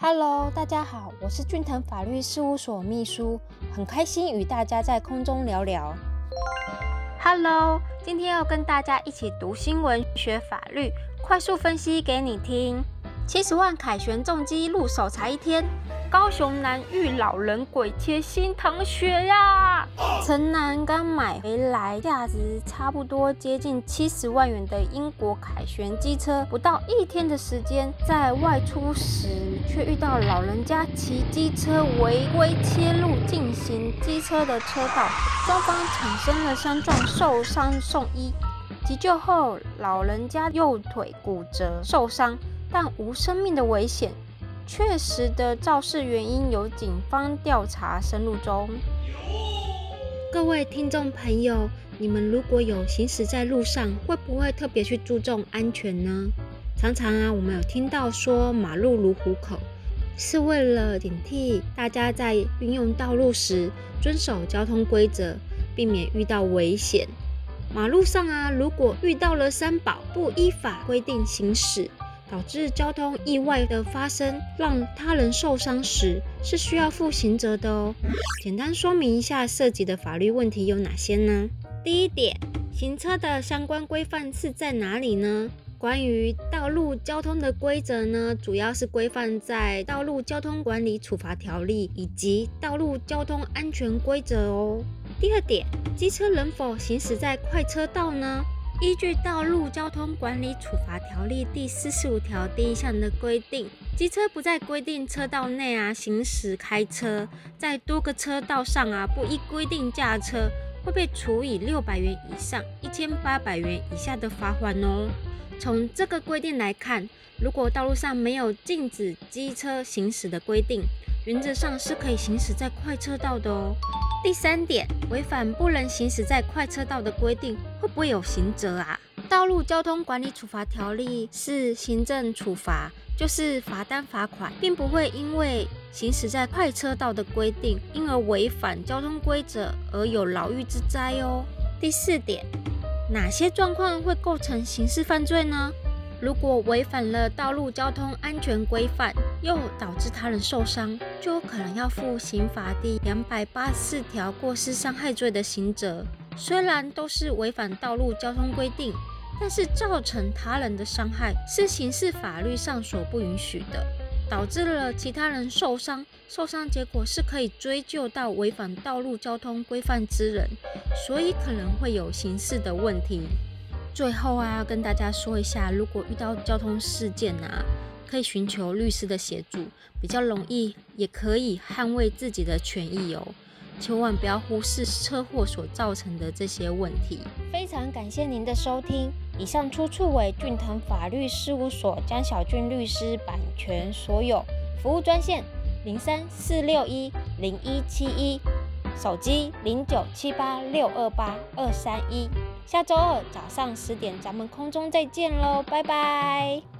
Hello，大家好，我是俊腾法律事务所秘书，很开心与大家在空中聊聊。Hello，今天要跟大家一起读新闻、学法律，快速分析给你听。七十万凯旋重机入手才一天。高雄男遇老人鬼贴心疼血呀！城南刚买回来价值差不多接近七十万元的英国凯旋机车，不到一天的时间，在外出时却遇到老人家骑机车违规切入进行机车的车道，双方产生了相撞，受伤送医。急救后，老人家右腿骨折受伤，但无生命的危险。确实的肇事原因由警方调查深入中。各位听众朋友，你们如果有行驶在路上，会不会特别去注重安全呢？常常啊，我们有听到说马路如虎口，是为了警惕大家在运用道路时遵守交通规则，避免遇到危险。马路上啊，如果遇到了三宝不依法规定行驶。导致交通意外的发生，让他人受伤时，是需要负刑责的哦。简单说明一下涉及的法律问题有哪些呢？第一点，行车的相关规范是在哪里呢？关于道路交通的规则呢，主要是规范在《道路交通管理处罚条例》以及《道路交通安全规则》哦。第二点，机车能否行驶在快车道呢？依据《道路交通管理处罚条例》第四十五条第一项的规定，机车不在规定车道内啊行驶开车，在多个车道上啊不依规定驾车，会被处以六百元以上一千八百元以下的罚款哦。从这个规定来看，如果道路上没有禁止机车行驶的规定，原则上是可以行驶在快车道的哦。第三点，违反不能行驶在快车道的规定，会不会有刑责啊？道路交通管理处罚条例是行政处罚，就是罚单罚款，并不会因为行驶在快车道的规定，因而违反交通规则而有牢狱之灾哦。第四点，哪些状况会构成刑事犯罪呢？如果违反了道路交通安全规范，又导致他人受伤，就有可能要负刑法第两百八十四条过失伤害罪的刑责。虽然都是违反道路交通规定，但是造成他人的伤害是刑事法律上所不允许的，导致了其他人受伤，受伤结果是可以追究到违反道路交通规范之人，所以可能会有刑事的问题。最后啊，跟大家说一下，如果遇到交通事件啊，可以寻求律师的协助，比较容易，也可以捍卫自己的权益哦。千万不要忽视车祸所造成的这些问题。非常感谢您的收听，以上出处为俊腾法律事务所江小俊律师版权所有。服务专线零三四六一零一七一，手机零九七八六二八二三一。下周二早上十点，咱们空中再见喽，拜拜。